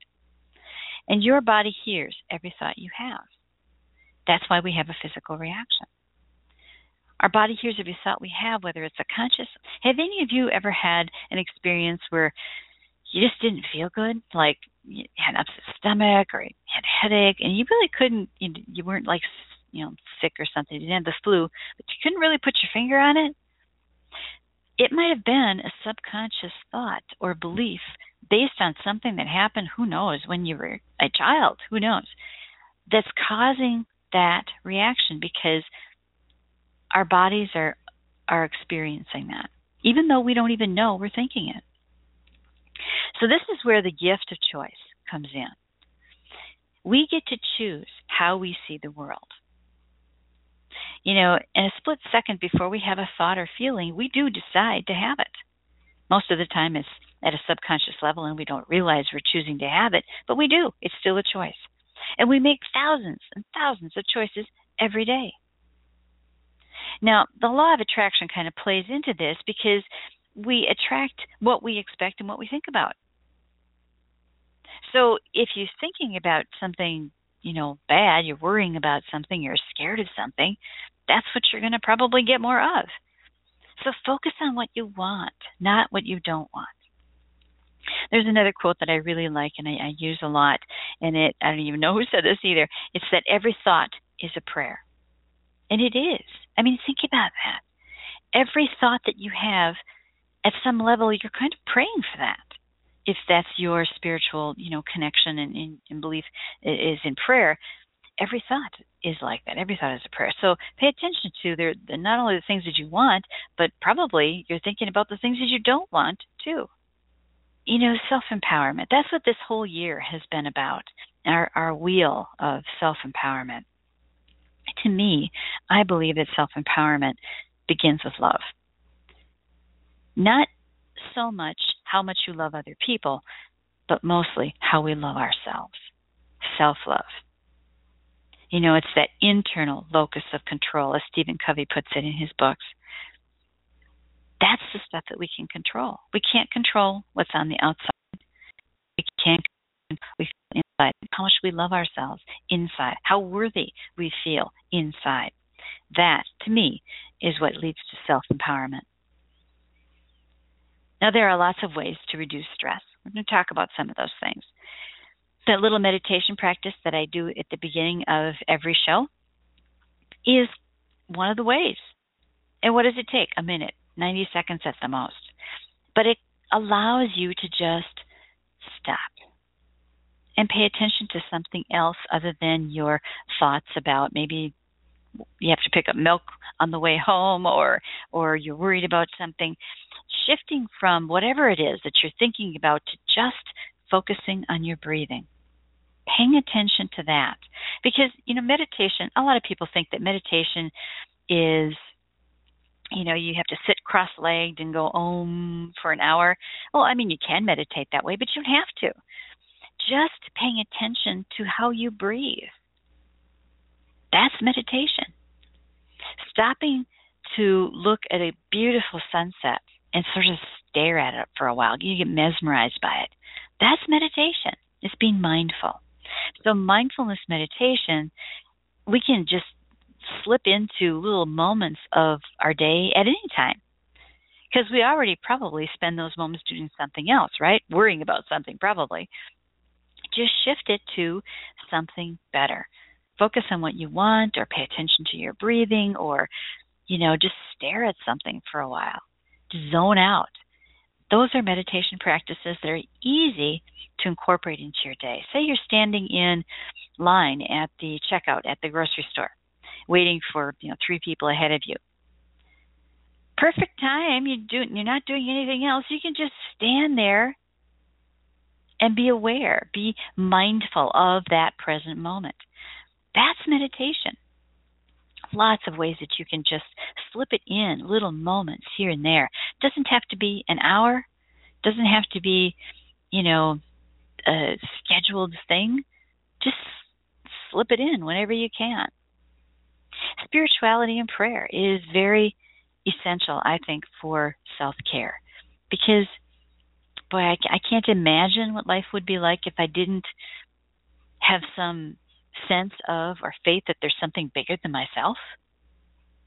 And your body hears every thought you have. That's why we have a physical reaction. Our body hears every thought we have, whether it's a conscious. Have any of you ever had an experience where you just didn't feel good, like you had an upset stomach or you had a headache, and you really couldn't, you, weren't like, you know, sick or something, you didn't have the flu, but you couldn't really put your finger on it? it might have been a subconscious thought or belief based on something that happened, who knows, when you were a child, who knows, that's causing that reaction because our bodies are are experiencing that, even though we don't even know we're thinking it. So this is where the gift of choice comes in. We get to choose how we see the world. You know, in a split second before we have a thought or feeling, we do decide to have it. Most of the time it's at a subconscious level and we don't realize we're choosing to have it, but we do. It's still a choice. And we make thousands and thousands of choices every day. Now, the law of attraction kind of plays into this because we attract what we expect and what we think about. So if you're thinking about something, you know, bad, you're worrying about something, you're scared of something, that's what you're going to probably get more of. So focus on what you want, not what you don't want. There's another quote that I really like and I, I use a lot, and it I don't even know who said this either. It's that every thought is a prayer. And it is. I mean, think about that. Every thought that you have, at some level, you're kind of praying for that. If that's your spiritual, you know, connection and, and, and belief is in prayer, every thought is like that. Every thought is a prayer. So pay attention to there not only the things that you want, but probably you're thinking about the things that you don't want too. You know, self empowerment. That's what this whole year has been about. Our our wheel of self empowerment to me, I believe that self empowerment begins with love. Not so much how much you love other people, but mostly how we love ourselves. Self love. You know, it's that internal locus of control, as Stephen Covey puts it in his books. That's the stuff that we can control. We can't control what's on the outside. We can't we feel inside, how much we love ourselves inside, how worthy we feel inside. That, to me, is what leads to self empowerment. Now, there are lots of ways to reduce stress. We're going to talk about some of those things. That little meditation practice that I do at the beginning of every show is one of the ways. And what does it take? A minute, 90 seconds at the most. But it allows you to just stop and pay attention to something else other than your thoughts about maybe you have to pick up milk on the way home or or you're worried about something. Shifting from whatever it is that you're thinking about to just focusing on your breathing. Paying attention to that. Because you know meditation a lot of people think that meditation is you know you have to sit cross-legged and go om for an hour well i mean you can meditate that way but you don't have to just paying attention to how you breathe. That's meditation. Stopping to look at a beautiful sunset and sort of stare at it for a while. You get mesmerized by it. That's meditation. It's being mindful. So, mindfulness meditation, we can just slip into little moments of our day at any time. Because we already probably spend those moments doing something else, right? Worrying about something, probably just shift it to something better. Focus on what you want or pay attention to your breathing or, you know, just stare at something for a while. Just zone out. Those are meditation practices that are easy to incorporate into your day. Say you're standing in line at the checkout at the grocery store, waiting for, you know, three people ahead of you perfect time. You do you're not doing anything else. You can just stand there and be aware, be mindful of that present moment. That's meditation. Lots of ways that you can just slip it in, little moments here and there. Doesn't have to be an hour, doesn't have to be, you know, a scheduled thing. Just slip it in whenever you can. Spirituality and prayer is very essential, I think, for self care because boy, I, I can't imagine what life would be like if I didn't have some sense of or faith that there's something bigger than myself,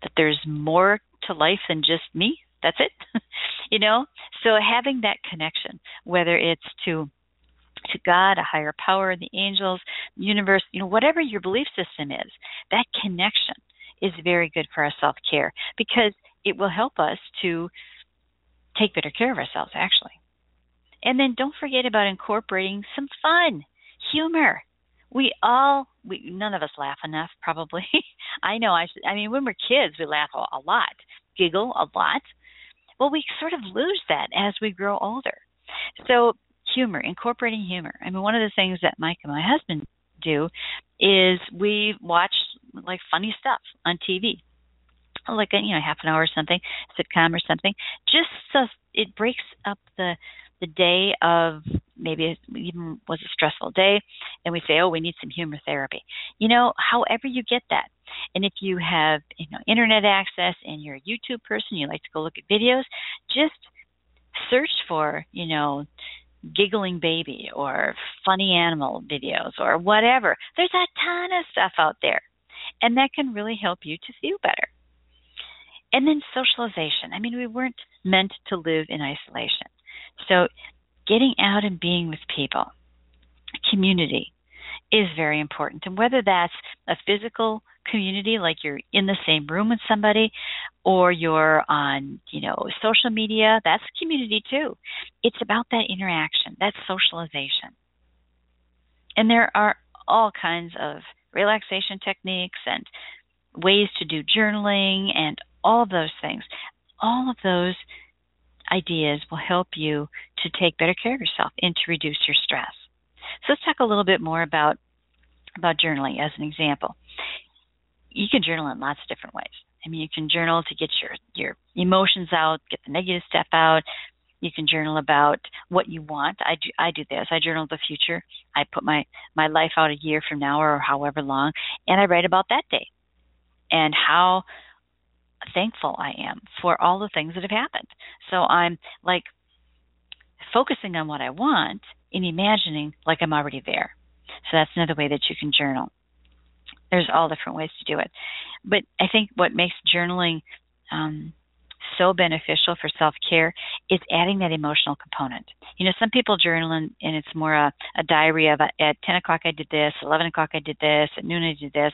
that there's more to life than just me. That's it. you know? So having that connection, whether it's to to God, a higher power, the angels, the universe, you know, whatever your belief system is, that connection is very good for our self care because it will help us to take better care of ourselves, actually. And then don't forget about incorporating some fun, humor. We all, we none of us laugh enough, probably. I know. I, I mean, when we're kids, we laugh a, a lot, giggle a lot. Well, we sort of lose that as we grow older. So humor, incorporating humor. I mean, one of the things that Mike and my husband do is we watch like funny stuff on TV, like a you know half an hour or something, sitcom or something, just so it breaks up the the day of maybe even was a stressful day and we say oh we need some humor therapy. You know however you get that. And if you have you know internet access and you're a youtube person you like to go look at videos just search for you know giggling baby or funny animal videos or whatever. There's a ton of stuff out there. And that can really help you to feel better. And then socialization. I mean, we weren't meant to live in isolation. So getting out and being with people, community, is very important. And whether that's a physical community, like you're in the same room with somebody, or you're on, you know, social media, that's community too. It's about that interaction, that socialization. And there are all kinds of relaxation techniques and ways to do journaling and all of those things. All of those ideas will help you to take better care of yourself and to reduce your stress. So let's talk a little bit more about about journaling as an example. You can journal in lots of different ways. I mean, you can journal to get your your emotions out, get the negative stuff out. You can journal about what you want. I do I do this. I journal the future. I put my my life out a year from now or however long, and I write about that day and how thankful I am for all the things that have happened. So I'm like focusing on what I want and imagining like I'm already there. So that's another way that you can journal. There's all different ways to do it. But I think what makes journaling um, so beneficial for self care is adding that emotional component. You know, some people journal and, and it's more a, a diary of at 10 o'clock I did this, 11 o'clock I did this, at noon I did this.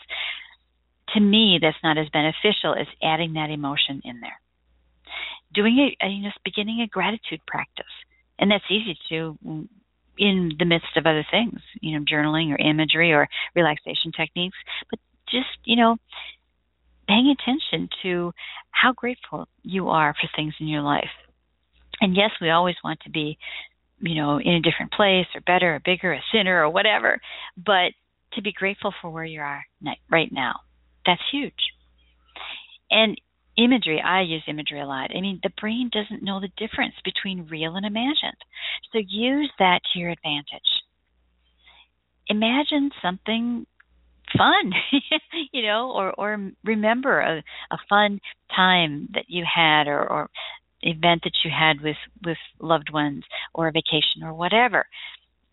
To me, that's not as beneficial as adding that emotion in there. Doing it, you know, beginning a gratitude practice. And that's easy to in the midst of other things, you know, journaling or imagery or relaxation techniques, but just, you know, paying attention to how grateful you are for things in your life. And yes, we always want to be, you know, in a different place or better or bigger, a sinner or whatever, but to be grateful for where you are right now, that's huge. And imagery, I use imagery a lot. I mean, the brain doesn't know the difference between real and imagined. So use that to your advantage. Imagine something fun, you know, or or remember a, a fun time that you had or, or event that you had with with loved ones or a vacation or whatever.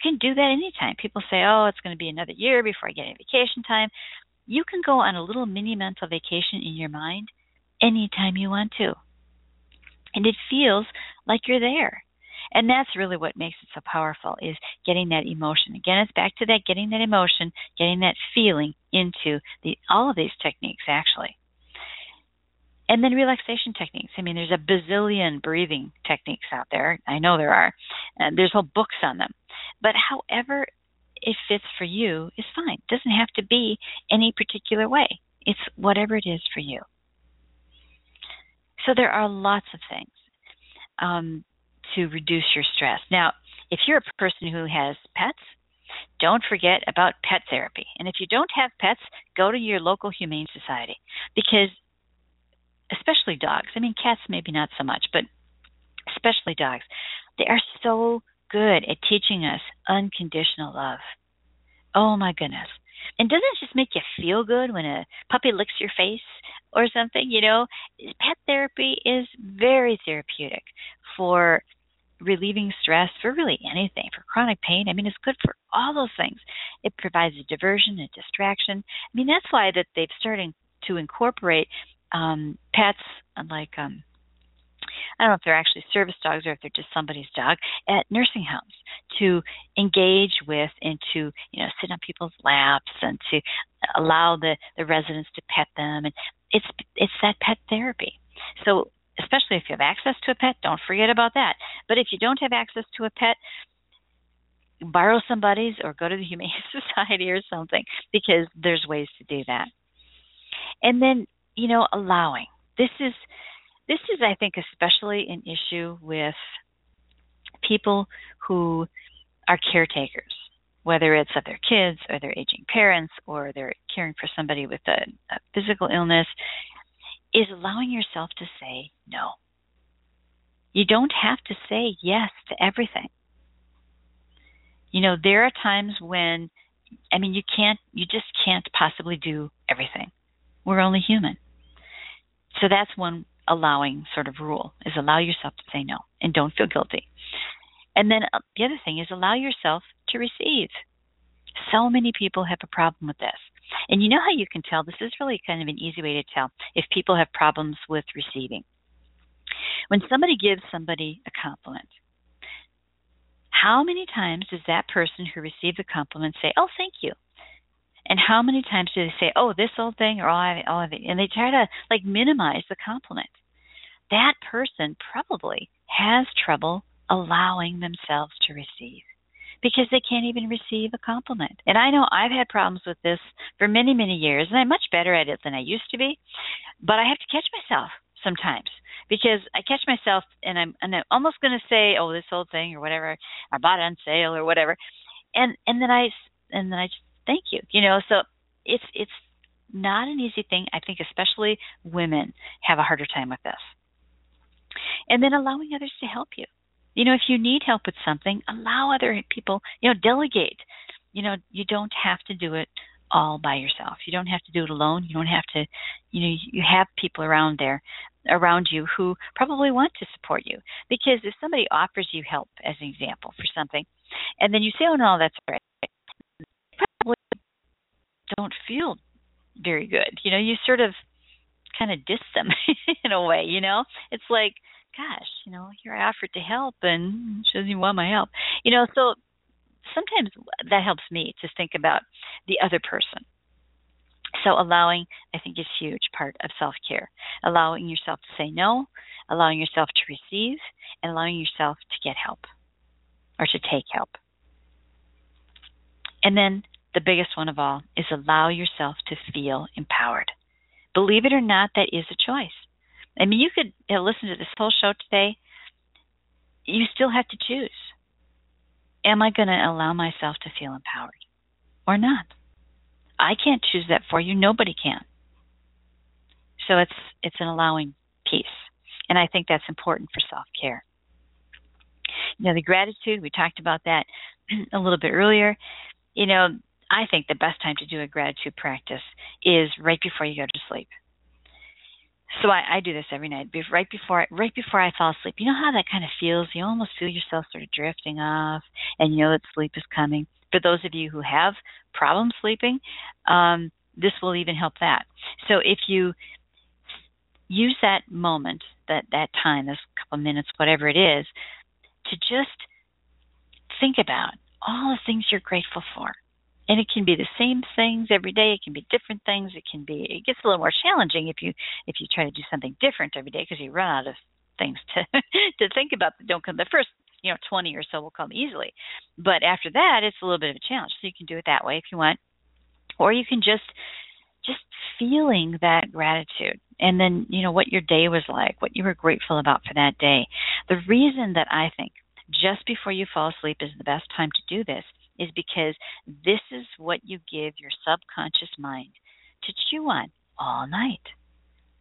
You can do that anytime. People say, "Oh, it's going to be another year before I get any vacation time." You can go on a little mini mental vacation in your mind anytime you want to. And it feels like you're there. And that's really what makes it so powerful is getting that emotion. Again, it's back to that getting that emotion, getting that feeling into the all of these techniques actually. And then relaxation techniques. I mean, there's a bazillion breathing techniques out there. I know there are. And there's whole books on them. But however it fits for you is fine. It doesn't have to be any particular way. It's whatever it is for you. So there are lots of things um, to reduce your stress. Now, if you're a person who has pets, don't forget about pet therapy. And if you don't have pets, go to your local humane society because especially dogs. I mean cats maybe not so much, but especially dogs. They are so good at teaching us unconditional love. Oh my goodness. And doesn't it just make you feel good when a puppy licks your face or something? You know, pet therapy is very therapeutic for relieving stress, for really anything, for chronic pain. I mean, it's good for all those things. It provides a diversion, a distraction. I mean, that's why that they've started to incorporate um, pets like um, I don't know if they're actually service dogs or if they're just somebody's dog at nursing homes to engage with and to you know sit on people's laps and to allow the the residents to pet them and it's it's that pet therapy so especially if you have access to a pet, don't forget about that. But if you don't have access to a pet, borrow somebody's or go to the Humane Society or something because there's ways to do that. And then, you know, allowing. This is this is I think especially an issue with people who are caretakers, whether it's of their kids or their aging parents or they're caring for somebody with a, a physical illness, is allowing yourself to say no. You don't have to say yes to everything. You know, there are times when, I mean, you can't, you just can't possibly do everything. We're only human. So that's one allowing sort of rule is allow yourself to say no and don't feel guilty. And then uh, the other thing is allow yourself to receive. So many people have a problem with this. And you know how you can tell? This is really kind of an easy way to tell if people have problems with receiving. When somebody gives somebody a compliment, how many times does that person who received the compliment say, "Oh, thank you"? And how many times do they say, "Oh, this old thing," or oh, all of oh, it, and they try to like minimize the compliment? That person probably has trouble allowing themselves to receive because they can't even receive a compliment. And I know I've had problems with this for many, many years, and I'm much better at it than I used to be. But I have to catch myself sometimes because I catch myself and I'm and I'm almost going to say, "Oh, this old thing" or whatever, I bought it on sale or whatever, and and then I and then I just thank you, you know. So it's it's not an easy thing. I think especially women have a harder time with this. And then allowing others to help you. You know, if you need help with something, allow other people, you know, delegate. You know, you don't have to do it all by yourself. You don't have to do it alone. You don't have to, you know, you have people around there, around you who probably want to support you. Because if somebody offers you help, as an example, for something, and then you say, oh, no, that's right, probably don't feel very good. You know, you sort of kind of diss them in a way, you know? It's like, gosh, you know, here I offered to help and she doesn't even want my help. You know, so sometimes that helps me to think about the other person. So allowing, I think, is huge part of self care. Allowing yourself to say no, allowing yourself to receive, and allowing yourself to get help or to take help. And then the biggest one of all is allow yourself to feel empowered. Believe it or not, that is a choice. I mean, you could uh, listen to this whole show today. You still have to choose. Am I going to allow myself to feel empowered or not? I can't choose that for you. Nobody can. So it's it's an allowing piece, and I think that's important for self care. You know, the gratitude we talked about that a little bit earlier. You know, I think the best time to do a gratitude practice is right before you go to sleep so I, I do this every night, right before right before I fall asleep. You know how that kind of feels? You almost feel yourself sort of drifting off, and you know that sleep is coming. For those of you who have problems sleeping, um, this will even help that. So if you use that moment, that that time, those couple minutes, whatever it is, to just think about all the things you're grateful for and it can be the same things every day. It can be different things. It can be it gets a little more challenging if you if you try to do something different every day because you run out of things to to think about that don't come. The first you know 20 or so will come easily. But after that it's a little bit of a challenge. So you can do it that way if you want. Or you can just just feeling that gratitude. And then you know what your day was like what you were grateful about for that day. The reason that i think just before you fall asleep is the best time to do this is because this is what you give your subconscious mind to chew on all night.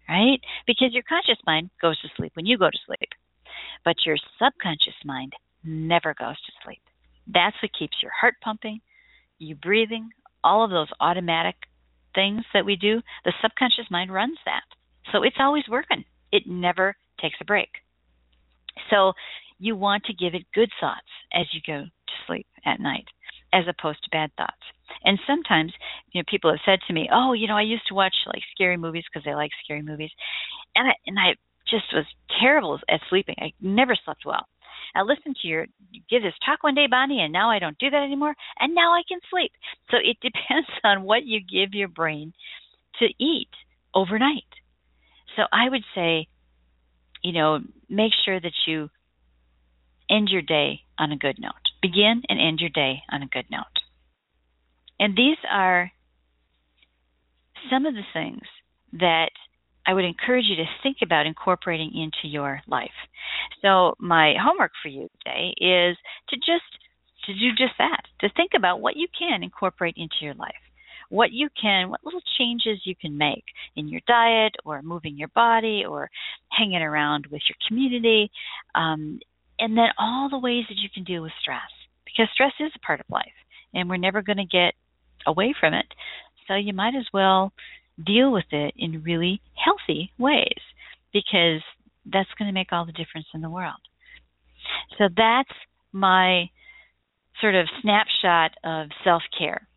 Right? Because your conscious mind goes to sleep when you go to sleep. But your subconscious mind never goes to sleep. That's what keeps your heart pumping, you breathing, all of those automatic things that we do. The subconscious mind runs that. So it's always working. It never takes a break. So you want to give it good thoughts as you go to sleep at night as opposed to bad thoughts. And sometimes, you know, people have said to me, "Oh, you know, I used to watch like scary movies because I like scary movies," and I and I just was terrible at sleeping. I never slept well. I listened to your you give this talk one day, Bonnie, and now I don't do that anymore, and now I can sleep. So it depends on what you give your brain to eat overnight. So I would say you know, make sure that you end your day on a good note. Begin and end your day on a good note. And these are some of the things that I would encourage you to think about incorporating into your life. So my homework for you today is to just to do just that, to think about what you can incorporate into your life. What you can, what little changes you can make in your diet or moving your body or hanging around with your community. Um, and then all the ways that you can deal with stress because stress is a part of life and we're never going to get away from it. So you might as well deal with it in really healthy ways because that's going to make all the difference in the world. So that's my sort of snapshot of self care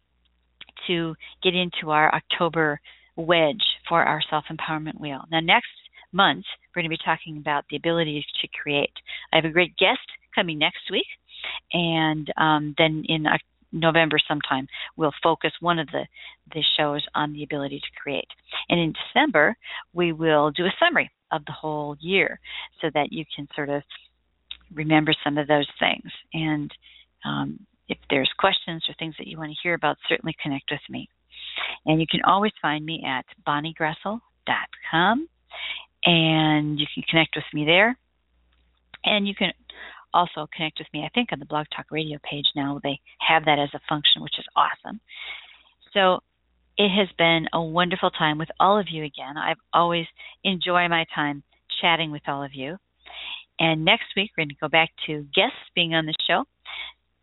to get into our October wedge for our self empowerment wheel. Now, next month, we're going to be talking about the ability to create. I have a great guest coming next week, and um, then in November sometime, we'll focus one of the, the shows on the ability to create. And in December, we will do a summary of the whole year so that you can sort of remember some of those things. And um, if there's questions or things that you want to hear about, certainly connect with me. And you can always find me at bonniegroessl.com and you can connect with me there. And you can also connect with me, I think, on the Blog Talk Radio page now. They have that as a function, which is awesome. So it has been a wonderful time with all of you again. I've always enjoy my time chatting with all of you. And next week, we're going to go back to guests being on the show.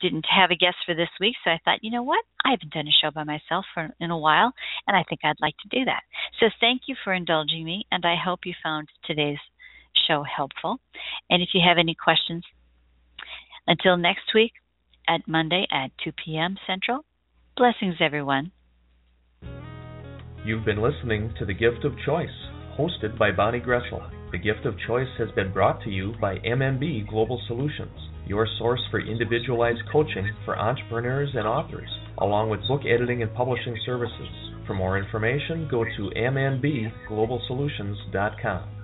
Didn't have a guest for this week, so I thought, you know what? I haven't done a show by myself for in a while, and I think I'd like to do that. So thank you for indulging me, and I hope you found today's show helpful. And if you have any questions, until next week at Monday at 2 p.m. Central, blessings, everyone. You've been listening to The Gift of Choice, hosted by Bonnie Groessl. The Gift of Choice has been brought to you by MMB Global Solutions, your source for individualized coaching for entrepreneurs and authors, along with book editing and publishing services. For more information, go to mnbglobalsolutions.com.